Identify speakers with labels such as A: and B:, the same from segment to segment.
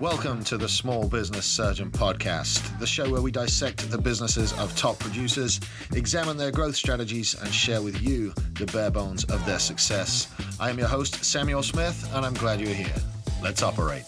A: Welcome to the Small Business Surgeon Podcast, the show where we dissect the businesses of top producers, examine their growth strategies, and share with you the bare bones of their success. I am your host, Samuel Smith, and I'm glad you're here. Let's operate.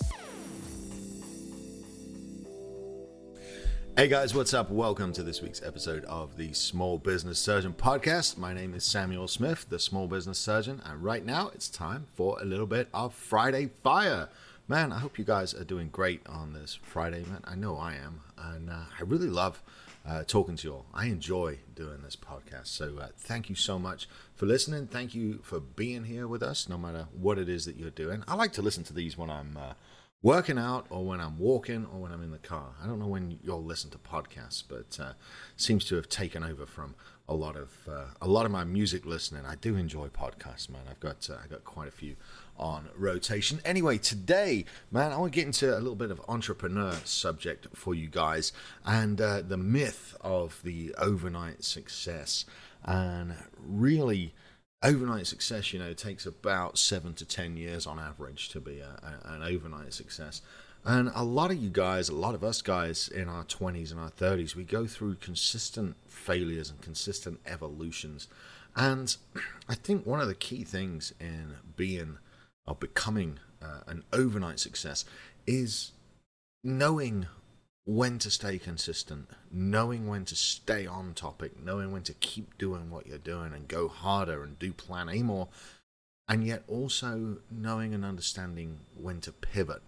A: Hey guys, what's up? Welcome to this week's episode of the Small Business Surgeon Podcast. My name is Samuel Smith, the Small Business Surgeon, and right now it's time for a little bit of Friday Fire. Man, I hope you guys are doing great on this Friday, man. I know I am, and uh, I really love uh, talking to you all. I enjoy doing this podcast. So uh, thank you so much for listening. Thank you for being here with us, no matter what it is that you're doing. I like to listen to these when I'm uh, working out or when I'm walking or when I'm in the car. I don't know when you'll listen to podcasts, but uh, seems to have taken over from a lot of uh, a lot of my music listening. I do enjoy podcasts, man. I've got uh, I got quite a few on rotation. Anyway, today, man, I want to get into a little bit of entrepreneur subject for you guys and uh, the myth of the overnight success and really overnight success, you know, takes about seven to ten years on average to be a, a, an overnight success. And a lot of you guys, a lot of us guys in our 20s and our 30s, we go through consistent failures and consistent evolutions. And I think one of the key things in being or becoming uh, an overnight success is knowing when to stay consistent, knowing when to stay on topic, knowing when to keep doing what you're doing and go harder and do plan A more, and yet also knowing and understanding when to pivot.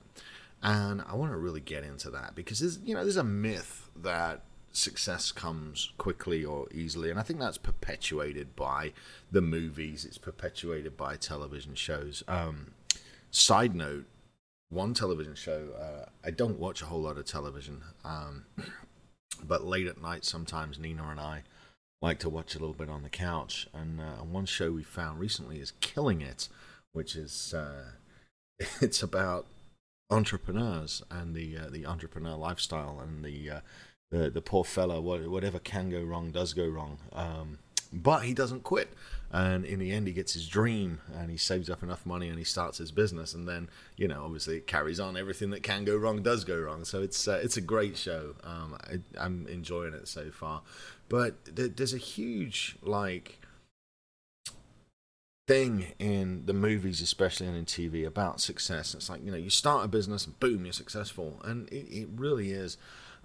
A: And I want to really get into that because there's, you know, there's a myth that success comes quickly or easily, and I think that's perpetuated by the movies. It's perpetuated by television shows. Um, side note: one television show. Uh, I don't watch a whole lot of television, um, but late at night, sometimes Nina and I like to watch a little bit on the couch. And uh, one show we found recently is Killing It, which is uh, it's about entrepreneurs and the uh, the entrepreneur lifestyle and the uh, the the poor fella. Whatever can go wrong does go wrong. Um, but he doesn't quit. And in the end he gets his dream and he saves up enough money and he starts his business. And then you know obviously it carries on. Everything that can go wrong does go wrong. So it's uh, it's a great show. Um, I, am enjoying it so far. But th- there's a huge like thing in the movies especially and in tv about success. It's like you know you start a business and boom you're successful. And it, it really is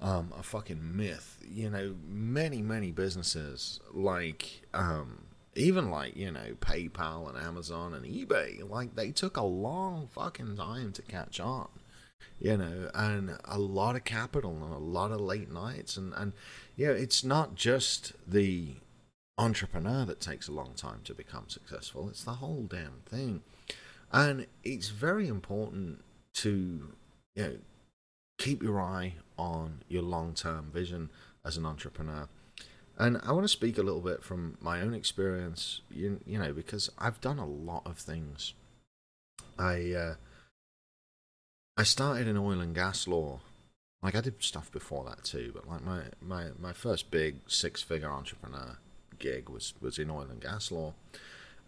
A: um, a fucking myth. You know many many businesses like um, even like you know PayPal and Amazon and eBay, like they took a long fucking time to catch on, you know, and a lot of capital and a lot of late nights, and and yeah, it's not just the entrepreneur that takes a long time to become successful; it's the whole damn thing, and it's very important to you know keep your eye on your long term vision as an entrepreneur and I want to speak a little bit from my own experience, you, you know, because I've done a lot of things. I uh, I started in oil and gas law. Like I did stuff before that too, but like my my, my first big six figure entrepreneur gig was was in oil and gas law.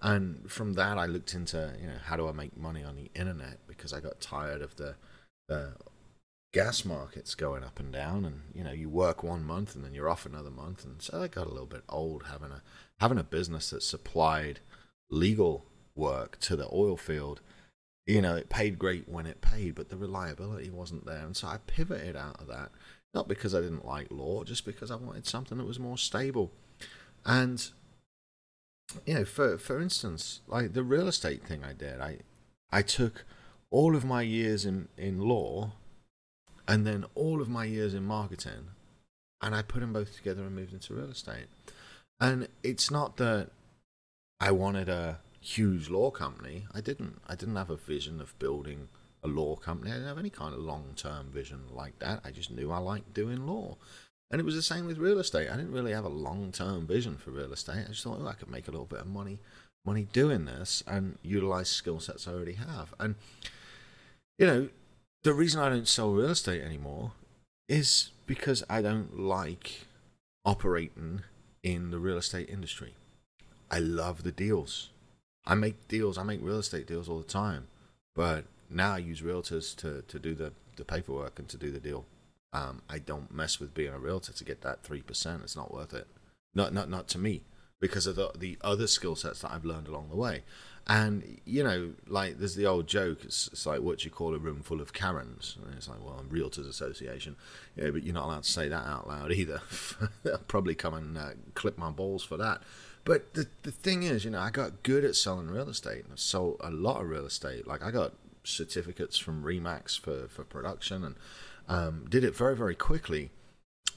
A: And from that I looked into, you know, how do I make money on the internet because I got tired of the the gas markets going up and down and you know you work one month and then you're off another month. And so I got a little bit old having a having a business that supplied legal work to the oil field. You know it paid great when it paid but the reliability wasn't there. And so I pivoted out of that not because I didn't like law just because I wanted something that was more stable. And you know for for instance like the real estate thing I did I I took all of my years in in law and then all of my years in marketing, and I put them both together and moved into real estate. And it's not that I wanted a huge law company. I didn't. I didn't have a vision of building a law company. I didn't have any kind of long term vision like that. I just knew I liked doing law. And it was the same with real estate. I didn't really have a long term vision for real estate. I just thought, oh, I could make a little bit of money money doing this and utilize skill sets I already have. And you know, the reason I don't sell real estate anymore is because I don't like operating in the real estate industry. I love the deals. I make deals, I make real estate deals all the time. But now I use realtors to, to do the, the paperwork and to do the deal. Um, I don't mess with being a realtor to get that three percent. It's not worth it. Not not not to me because of the the other skill sets that I've learned along the way. And you know, like there's the old joke. It's, it's like what you call a room full of Karens. And it's like, well, I'm Realtors Association, yeah, but you're not allowed to say that out loud either. They'll probably come and uh, clip my balls for that. But the the thing is, you know, I got good at selling real estate. I sold a lot of real estate. Like I got certificates from Remax for for production and um, did it very very quickly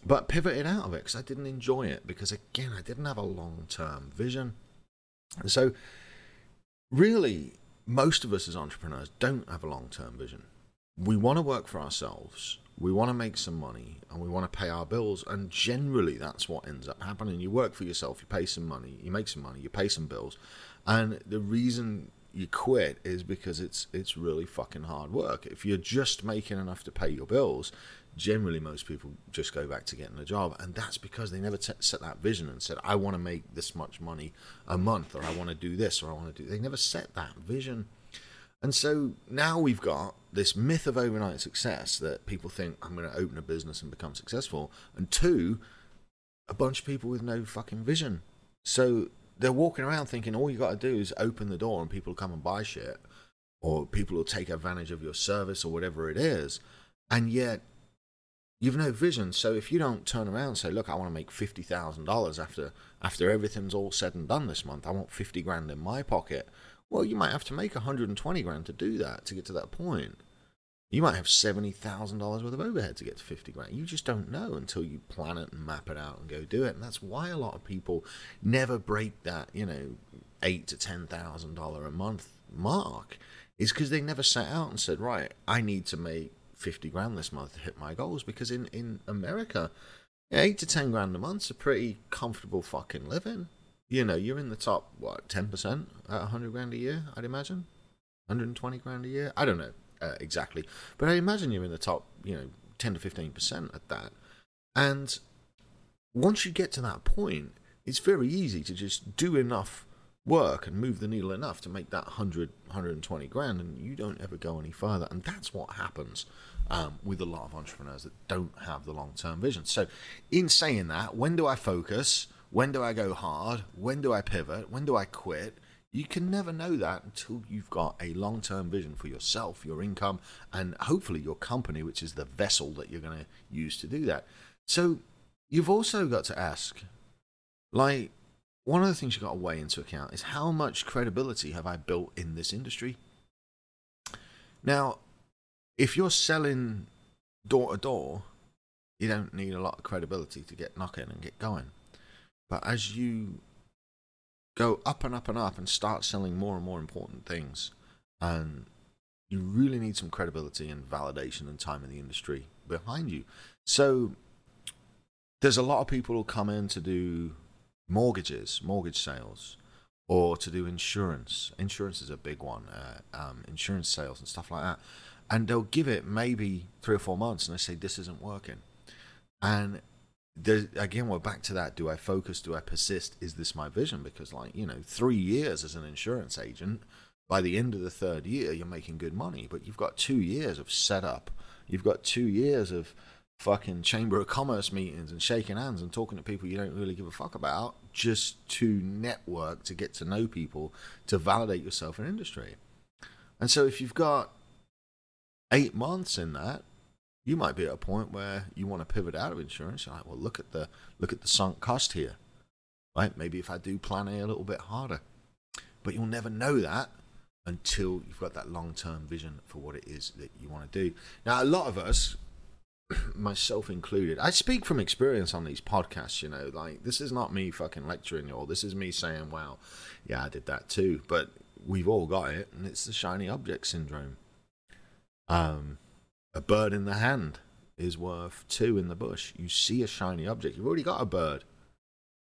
A: but pivoted out of it because I didn't enjoy it because again I didn't have a long term vision. So really, most of us as entrepreneurs don't have a long term vision. We want to work for ourselves, we want to make some money, and we want to pay our bills. And generally, that's what ends up happening. You work for yourself, you pay some money, you make some money, you pay some bills. And the reason you quit is because it's it's really fucking hard work. If you're just making enough to pay your bills, generally most people just go back to getting a job and that's because they never t- set that vision and said i want to make this much money a month or i want to do this or i want to do they never set that vision. And so now we've got this myth of overnight success that people think i'm going to open a business and become successful and two a bunch of people with no fucking vision. So they're walking around thinking all you got to do is open the door and people come and buy shit or people will take advantage of your service or whatever it is. And yet you've no vision. So if you don't turn around and say, "Look, I want to make fifty thousand dollars after after everything's all said and done this month. I want fifty grand in my pocket." Well, you might have to make one hundred and twenty grand to do that to get to that point. You might have seventy thousand dollars worth of overhead to get to fifty grand. You just don't know until you plan it and map it out and go do it. And that's why a lot of people never break that, you know, eight to ten thousand dollar a month mark. Is because they never set out and said, right, I need to make 50 grand this month to hit my goals because in, in America, eight to 10 grand a month's a pretty comfortable fucking living. You know, you're in the top, what, 10% at 100 grand a year, I'd imagine? 120 grand a year? I don't know uh, exactly. But I imagine you're in the top, you know, 10 to 15% at that. And once you get to that point, it's very easy to just do enough work and move the needle enough to make that 100 120 grand and you don't ever go any further and that's what happens um, with a lot of entrepreneurs that don't have the long-term vision. So in saying that when do i focus? When do i go hard? When do i pivot? When do i quit? You can never know that until you've got a long-term vision for yourself your income and hopefully your company which is the vessel that you're going to use to do that. So you've also got to ask like one of the things you've got to weigh into account is how much credibility have I built in this industry? Now, if you're selling door to door, you don't need a lot of credibility to get knocking and get going. But as you go up and up and up and start selling more and more important things, and you really need some credibility and validation and time in the industry behind you. So there's a lot of people who come in to do mortgages, mortgage sales, or to do insurance. Insurance is a big one, uh, um, insurance sales and stuff like that. And they'll give it maybe three or four months and they say, this isn't working. And again, we're back to that. Do I focus? Do I persist? Is this my vision? Because, like, you know, three years as an insurance agent, by the end of the third year, you're making good money, but you've got two years of setup. You've got two years of fucking chamber of commerce meetings and shaking hands and talking to people you don't really give a fuck about just to network to get to know people to validate yourself in industry and so if you've got eight months in that you might be at a point where you want to pivot out of insurance you're like well look at the look at the sunk cost here right maybe if i do plan a, a little bit harder but you'll never know that until you've got that long-term vision for what it is that you want to do now a lot of us myself included. I speak from experience on these podcasts, you know, like this is not me fucking lecturing you all. This is me saying, wow, yeah, I did that too. But we've all got it, and it's the shiny object syndrome. Um, a bird in the hand is worth two in the bush. You see a shiny object, you've already got a bird.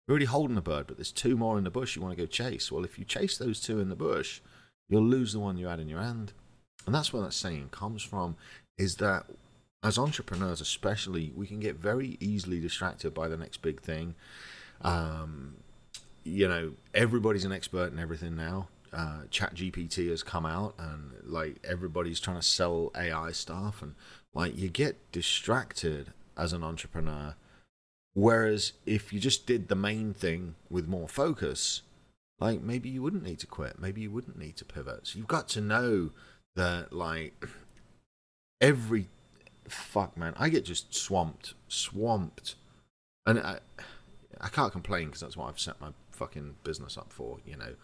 A: You're already holding a bird, but there's two more in the bush you want to go chase. Well, if you chase those two in the bush, you'll lose the one you had in your hand. And that's where that saying comes from, is that as entrepreneurs, especially, we can get very easily distracted by the next big thing. Um, you know, everybody's an expert in everything now. Uh, Chat GPT has come out and like everybody's trying to sell AI stuff and like you get distracted as an entrepreneur. Whereas if you just did the main thing with more focus, like maybe you wouldn't need to quit, maybe you wouldn't need to pivot. So you've got to know that like every fuck man, I get just swamped, swamped, and I I can't complain because that's what I've set my fucking business up for, you know.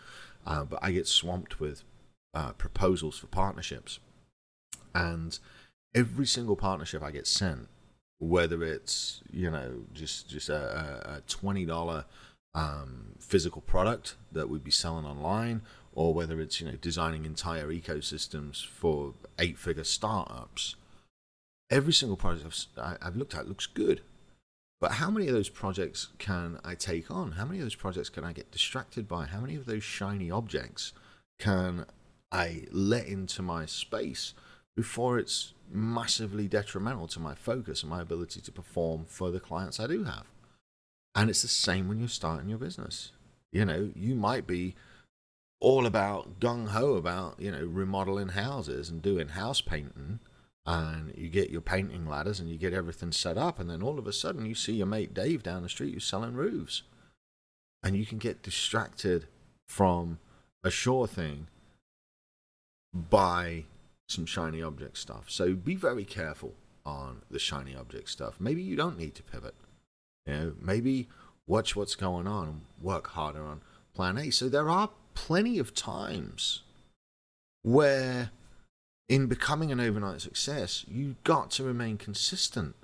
A: Uh, but I get swamped with uh, proposals for partnerships, and every single partnership I get sent, whether it's you know just just a, a twenty dollar um, physical product that we'd be selling online, or whether it's you know designing entire ecosystems for eight figure startups, every single project I've, I've looked at looks good. But how many of those projects can I take on? How many of those projects can I get distracted by? How many of those shiny objects can I let into my space before it's massively detrimental to my focus and my ability to perform for the clients I do have? And it's the same when you're starting your business. You know, you might be all about gung ho about, you know, remodeling houses and doing house painting and you get your painting ladders and you get everything set up and then all of a sudden you see your mate Dave down the street who's selling roofs. And you can get distracted from a sure thing by some shiny object stuff. So be very careful on the shiny object stuff. Maybe you don't need to pivot. You know maybe watch what's going on and work harder on plan a. So there are plenty of times where in becoming an overnight success, you've got to remain consistent.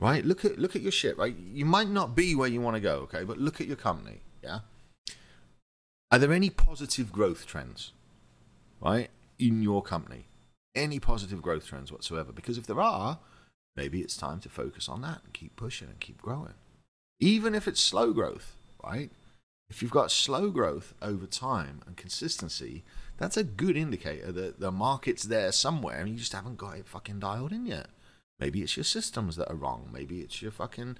A: Right? Look at look at your shit, right? You might not be where you want to go, okay, but look at your company, yeah? Are there any positive growth trends? Right? In your company? Any positive growth trends whatsoever? Because if there are, maybe it's time to focus on that and keep pushing and keep growing. Even if it's slow growth, right? If you've got slow growth over time and consistency, that's a good indicator that the market's there somewhere and you just haven't got it fucking dialed in yet. Maybe it's your systems that are wrong. Maybe it's your fucking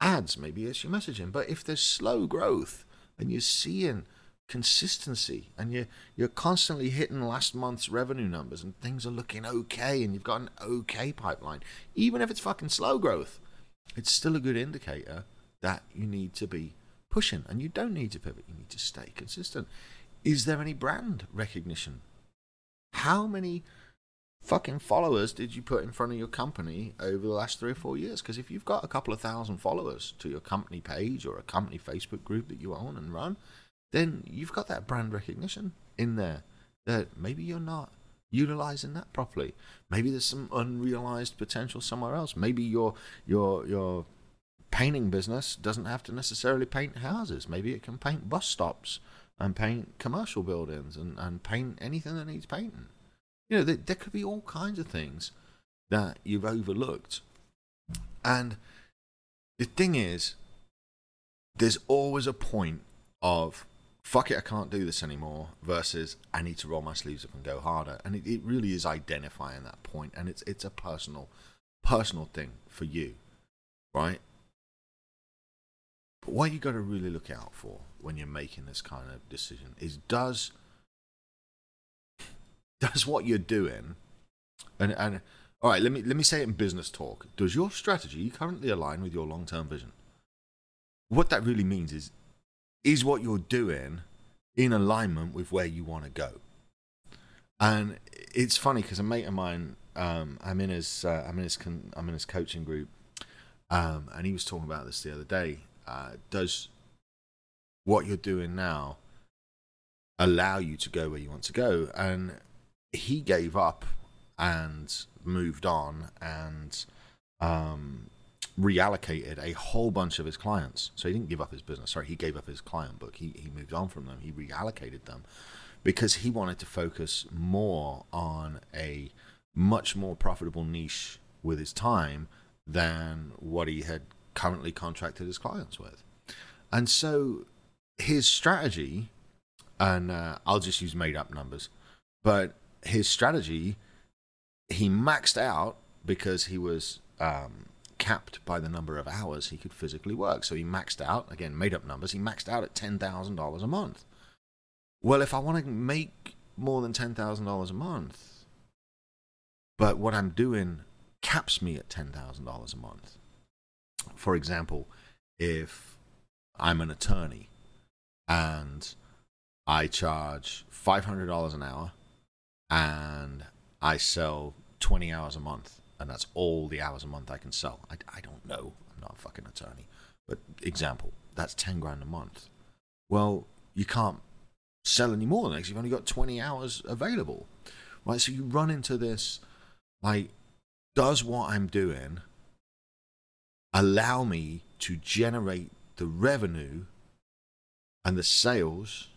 A: ads. Maybe it's your messaging. But if there's slow growth and you're seeing consistency and you're, you're constantly hitting last month's revenue numbers and things are looking okay and you've got an okay pipeline, even if it's fucking slow growth, it's still a good indicator that you need to be pushing and you don't need to pivot. You need to stay consistent. Is there any brand recognition? How many fucking followers did you put in front of your company over the last three or four years? Because if you've got a couple of thousand followers to your company page or a company Facebook group that you own and run, then you've got that brand recognition in there that maybe you're not utilizing that properly. Maybe there's some unrealized potential somewhere else. Maybe your your your painting business doesn't have to necessarily paint houses. Maybe it can paint bus stops and paint commercial buildings and, and paint anything that needs painting. You know, there, there could be all kinds of things that you've overlooked. And the thing is, there's always a point of fuck it, I can't do this anymore versus I need to roll my sleeves up and go harder. And it, it really is identifying that point and it's it's a personal personal thing for you. Right? But what you got to really look out for when you're making this kind of decision is does does what you're doing and and all right let me let me say it in business talk. Does your strategy currently align with your long-term vision? What that really means is is what you're doing in alignment with where you want to go? And it's funny because a mate of mine um, I'm in his uh, I'm in his con- I'm in his coaching group um, and he was talking about this the other day uh, does what you're doing now allow you to go where you want to go? And he gave up and moved on and um, reallocated a whole bunch of his clients. So he didn't give up his business. Sorry, he gave up his client book. He he moved on from them. He reallocated them because he wanted to focus more on a much more profitable niche with his time than what he had currently contracted his clients with. And so his strategy, and uh, I'll just use made up numbers, but his strategy, he maxed out because he was um, capped by the number of hours he could physically work. So he maxed out, again, made up numbers, he maxed out at $10,000 a month. Well, if I want to make more than $10,000 a month, but what I'm doing caps me at $10,000 a month. For example, if I'm an attorney and I charge $500 an hour and I sell 20 hours a month, and that's all the hours a month I can sell. I, I don't know. I'm not a fucking attorney. But example, that's 10 grand a month. Well, you can't sell any more than that because you've only got 20 hours available. Right? So you run into this like, does what I'm doing allow me to generate the revenue and the sales,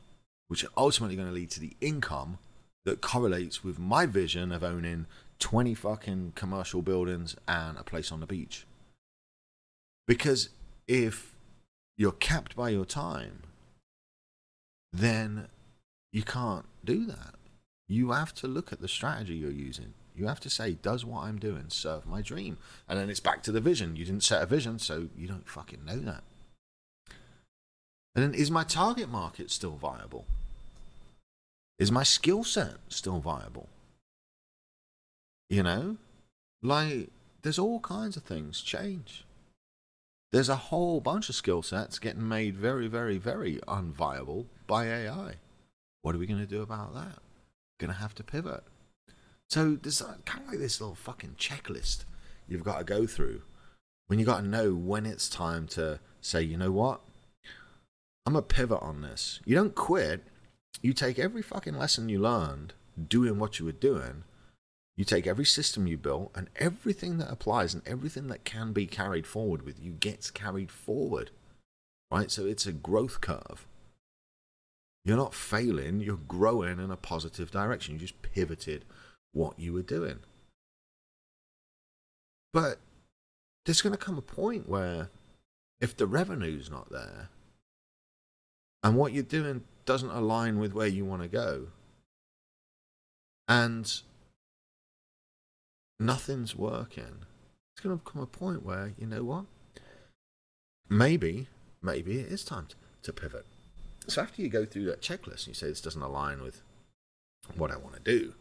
A: which are ultimately going to lead to the income that correlates with my vision of owning 20 fucking commercial buildings and a place on the beach. Because if you're capped by your time, then you can't do that. You have to look at the strategy you're using. You have to say, does what I'm doing serve my dream? And then it's back to the vision. You didn't set a vision, so you don't fucking know that. And then is my target market still viable? Is my skill set still viable? You know? Like, there's all kinds of things change. There's a whole bunch of skill sets getting made very, very, very unviable by AI. What are we going to do about that? Going to have to pivot. So there's kind of like this little fucking checklist you've got to go through when you've got to know when it's time to say, you know what? I'm a pivot on this. You don't quit. You take every fucking lesson you learned doing what you were doing. You take every system you built and everything that applies and everything that can be carried forward with you gets carried forward. Right? So it's a growth curve. You're not failing, you're growing in a positive direction. You just pivoted what you were doing. But there's going to come a point where if the revenue's not there and what you're doing doesn't align with where you want to go, and nothing's working, it's going to come a point where, you know what? Maybe, maybe it is time to, pivot. So after you go through that checklist and you say this doesn't align with what I want to do,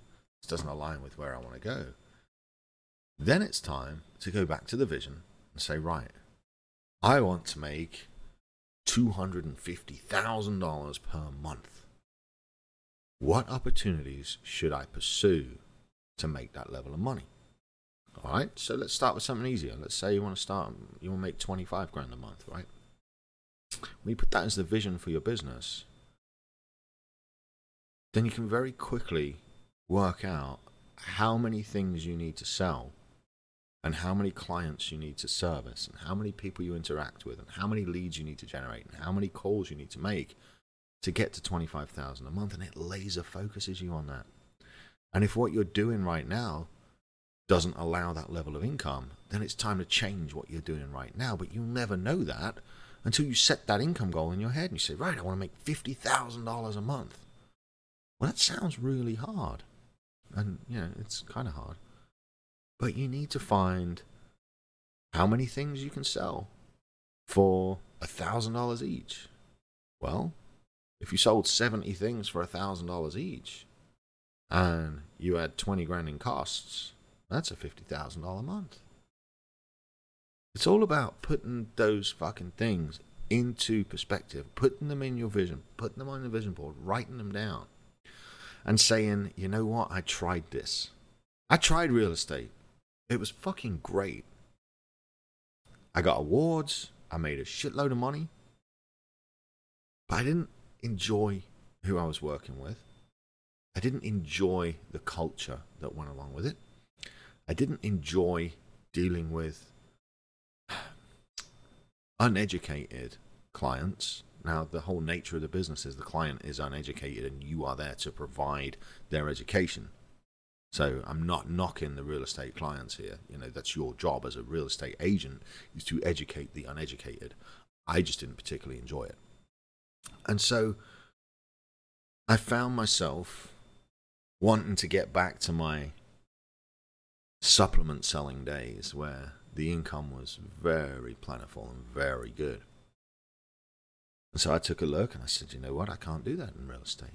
A: this doesn't align with where I want to go, then it's time to go back to the vision and say, right, I want to make $250,000 per month. What opportunities should I pursue to make that level of money? All right, so let's start with something easier. Let's say you want to start, you want to make 25 grand a month, right? When you put that as the vision for your business, then you can very quickly work out how many things you need to sell and how many clients you need to service and how many people you interact with and how many leads you need to generate and how many calls you need to make to get to 25,000 a month and it laser focuses you on that. And if what you're doing right now doesn't allow that level of income, then it's time to change what you're doing right now, but you'll never know that until you set that income goal in your head and you say, "Right, I want to make $50,000 a month." Well, that sounds really hard. And, you know, it's kind of hard. But you need to find how many things you can sell for a $1,000 each. Well, if you sold 70 things for a $1,000 each and you had 20 grand in costs, that's a $50,000 a month. It's all about putting those fucking things into perspective, putting them in your vision, putting them on the vision board, writing them down, and saying, you know what, I tried this. I tried real estate. It was fucking great. I got awards. I made a shitload of money. But I didn't enjoy who I was working with. I didn't enjoy the culture that went along with it. I didn't enjoy dealing with uneducated clients. Now, the whole nature of the business is the client is uneducated and you are there to provide their education. So I'm not knocking the real estate clients here. You know, that's your job as a real estate agent is to educate the uneducated. I just didn't particularly enjoy it. And so I found myself wanting to get back to my supplement selling days where the income was very plentiful and very good. And so I took a look and I said, you know what? I can't do that in real estate.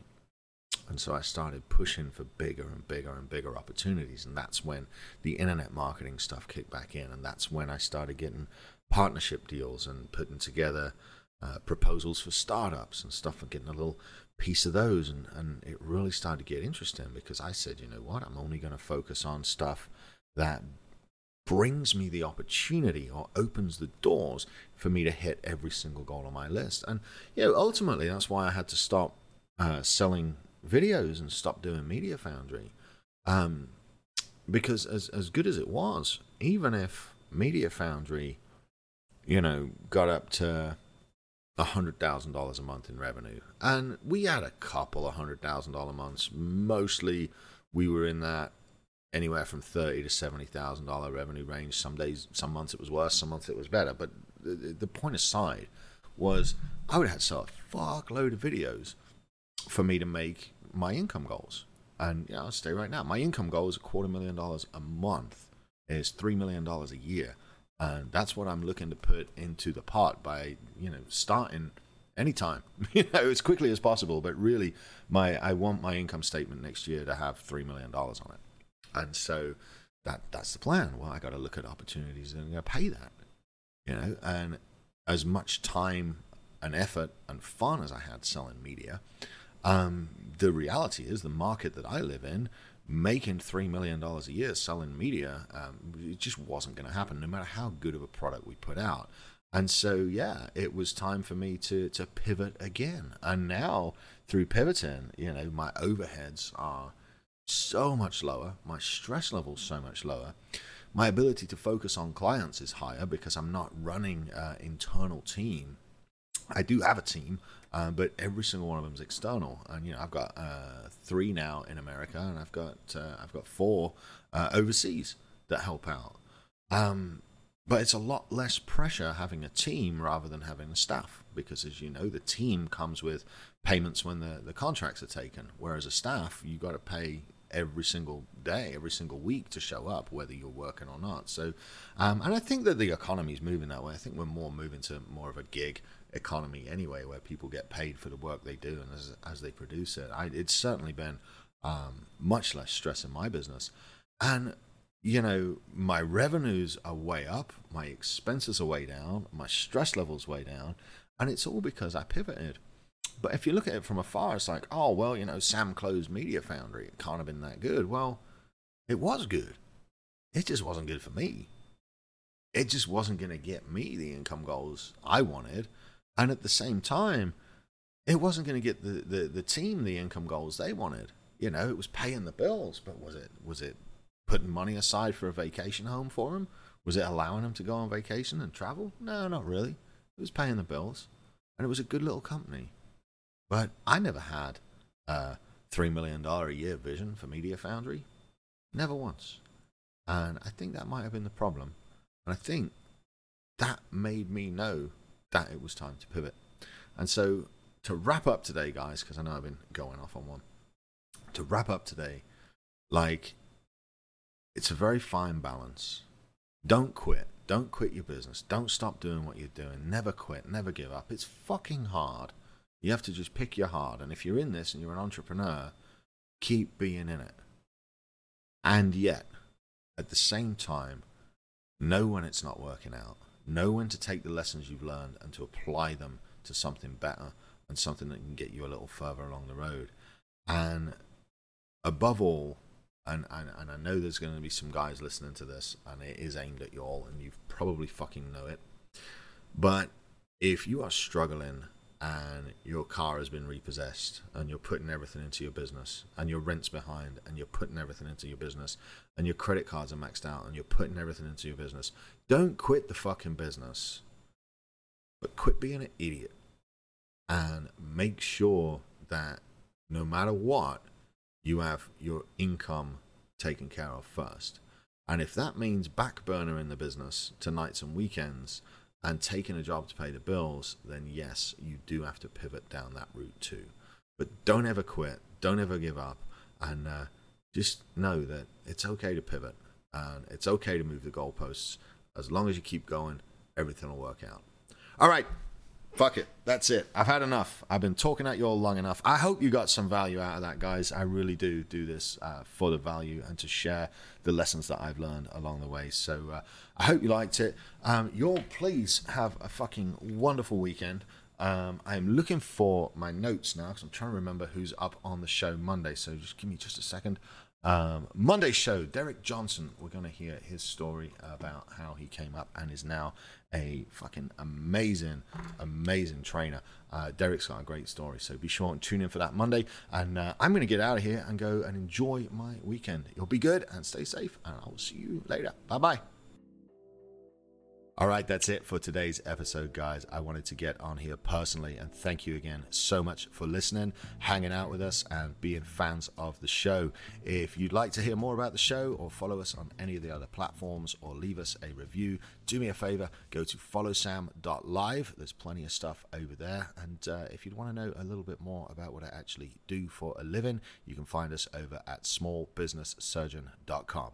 A: And so I started pushing for bigger and bigger and bigger opportunities. And that's when the internet marketing stuff kicked back in. And that's when I started getting partnership deals and putting together uh, proposals for startups and stuff and getting a little piece of those. And, and it really started to get interesting because I said, you know what? I'm only going to focus on stuff that brings me the opportunity or opens the doors for me to hit every single goal on my list. And, you know, ultimately, that's why I had to stop uh, selling videos and stop doing Media Foundry. Um, because as, as good as it was, even if Media Foundry, you know, got up to $100,000 a month in revenue, and we had a couple of $100,000 months, mostly we were in that anywhere from thirty to seventy thousand dollar revenue range. Some days, some months it was worse, some months it was better. But the, the point aside was I would have to sell a fuckload of videos for me to make my income goals. And yeah, I'll stay right now. My income goal is a quarter million dollars a month. Is three million dollars a year, and that's what I'm looking to put into the pot by you know starting anytime, you know, as quickly as possible. But really, my I want my income statement next year to have three million dollars on it. And so that that's the plan. Well, I got to look at opportunities and I'm pay that, you know. And as much time and effort and fun as I had selling media, um, the reality is the market that I live in, making three million dollars a year selling media, um, it just wasn't going to happen, no matter how good of a product we put out. And so, yeah, it was time for me to to pivot again. And now, through pivoting, you know, my overheads are so much lower. My stress level so much lower. My ability to focus on clients is higher because I'm not running an internal team. I do have a team, uh, but every single one of them is external. And you know, I've got uh, three now in America, and I've got uh, I've got four uh, overseas that help out. Um, but it's a lot less pressure having a team rather than having a staff because, as you know, the team comes with payments when the, the contracts are taken, whereas a staff you got to pay every single day, every single week to show up, whether you're working or not. So, um, and I think that the economy is moving that way. I think we're more moving to more of a gig economy anyway, where people get paid for the work they do and as, as they produce it. I, it's certainly been um, much less stress in my business. And, you know, my revenues are way up, my expenses are way down, my stress levels way down. And it's all because I pivoted. But if you look at it from afar, it's like, oh, well, you know, Sam closed Media Foundry. It can't have been that good. Well, it was good. It just wasn't good for me. It just wasn't going to get me the income goals I wanted. And at the same time, it wasn't going to get the, the, the team the income goals they wanted. You know, it was paying the bills, but was it was it putting money aside for a vacation home for them? Was it allowing them to go on vacation and travel? No, not really. It was paying the bills. And it was a good little company. But I never had a $3 million a year vision for Media Foundry. Never once. And I think that might have been the problem. And I think that made me know that it was time to pivot. And so to wrap up today, guys, because I know I've been going off on one. To wrap up today, like, it's a very fine balance. Don't quit. Don't quit your business. Don't stop doing what you're doing. Never quit. Never give up. It's fucking hard. You have to just pick your heart. And if you're in this and you're an entrepreneur, keep being in it. And yet, at the same time, know when it's not working out. Know when to take the lessons you've learned and to apply them to something better and something that can get you a little further along the road. And above all, and, and, and I know there's going to be some guys listening to this, and it is aimed at you all, and you probably fucking know it. But if you are struggling and your car has been repossessed and you're putting everything into your business and your rent's behind and you're putting everything into your business and your credit cards are maxed out and you're putting everything into your business, don't quit the fucking business. But quit being an idiot and make sure that no matter what, you have your income taken care of first. And if that means back burner in the business to nights and weekends, and taking a job to pay the bills, then yes, you do have to pivot down that route too. But don't ever quit, don't ever give up, and uh, just know that it's okay to pivot and it's okay to move the goalposts. As long as you keep going, everything will work out. All right, fuck it. That's it. I've had enough. I've been talking at you all long enough. I hope you got some value out of that, guys. I really do do this uh, for the value and to share the lessons that I've learned along the way. So uh, I hope you liked it. Um, you'll please have a fucking wonderful weekend. Um, I'm looking for my notes now because I'm trying to remember who's up on the show Monday. So just give me just a second. Um, Monday show, Derek Johnson. We're going to hear his story about how he came up and is now a fucking amazing, amazing trainer. Uh, Derek's got a great story, so be sure and tune in for that Monday. And uh, I'm going to get out of here and go and enjoy my weekend. You'll be good and stay safe, and I'll see you later. Bye bye. All right, that's it for today's episode, guys. I wanted to get on here personally and thank you again so much for listening, hanging out with us, and being fans of the show. If you'd like to hear more about the show or follow us on any of the other platforms or leave us a review, do me a favor, go to followsam.live. There's plenty of stuff over there. And uh, if you'd want to know a little bit more about what I actually do for a living, you can find us over at smallbusinesssurgeon.com.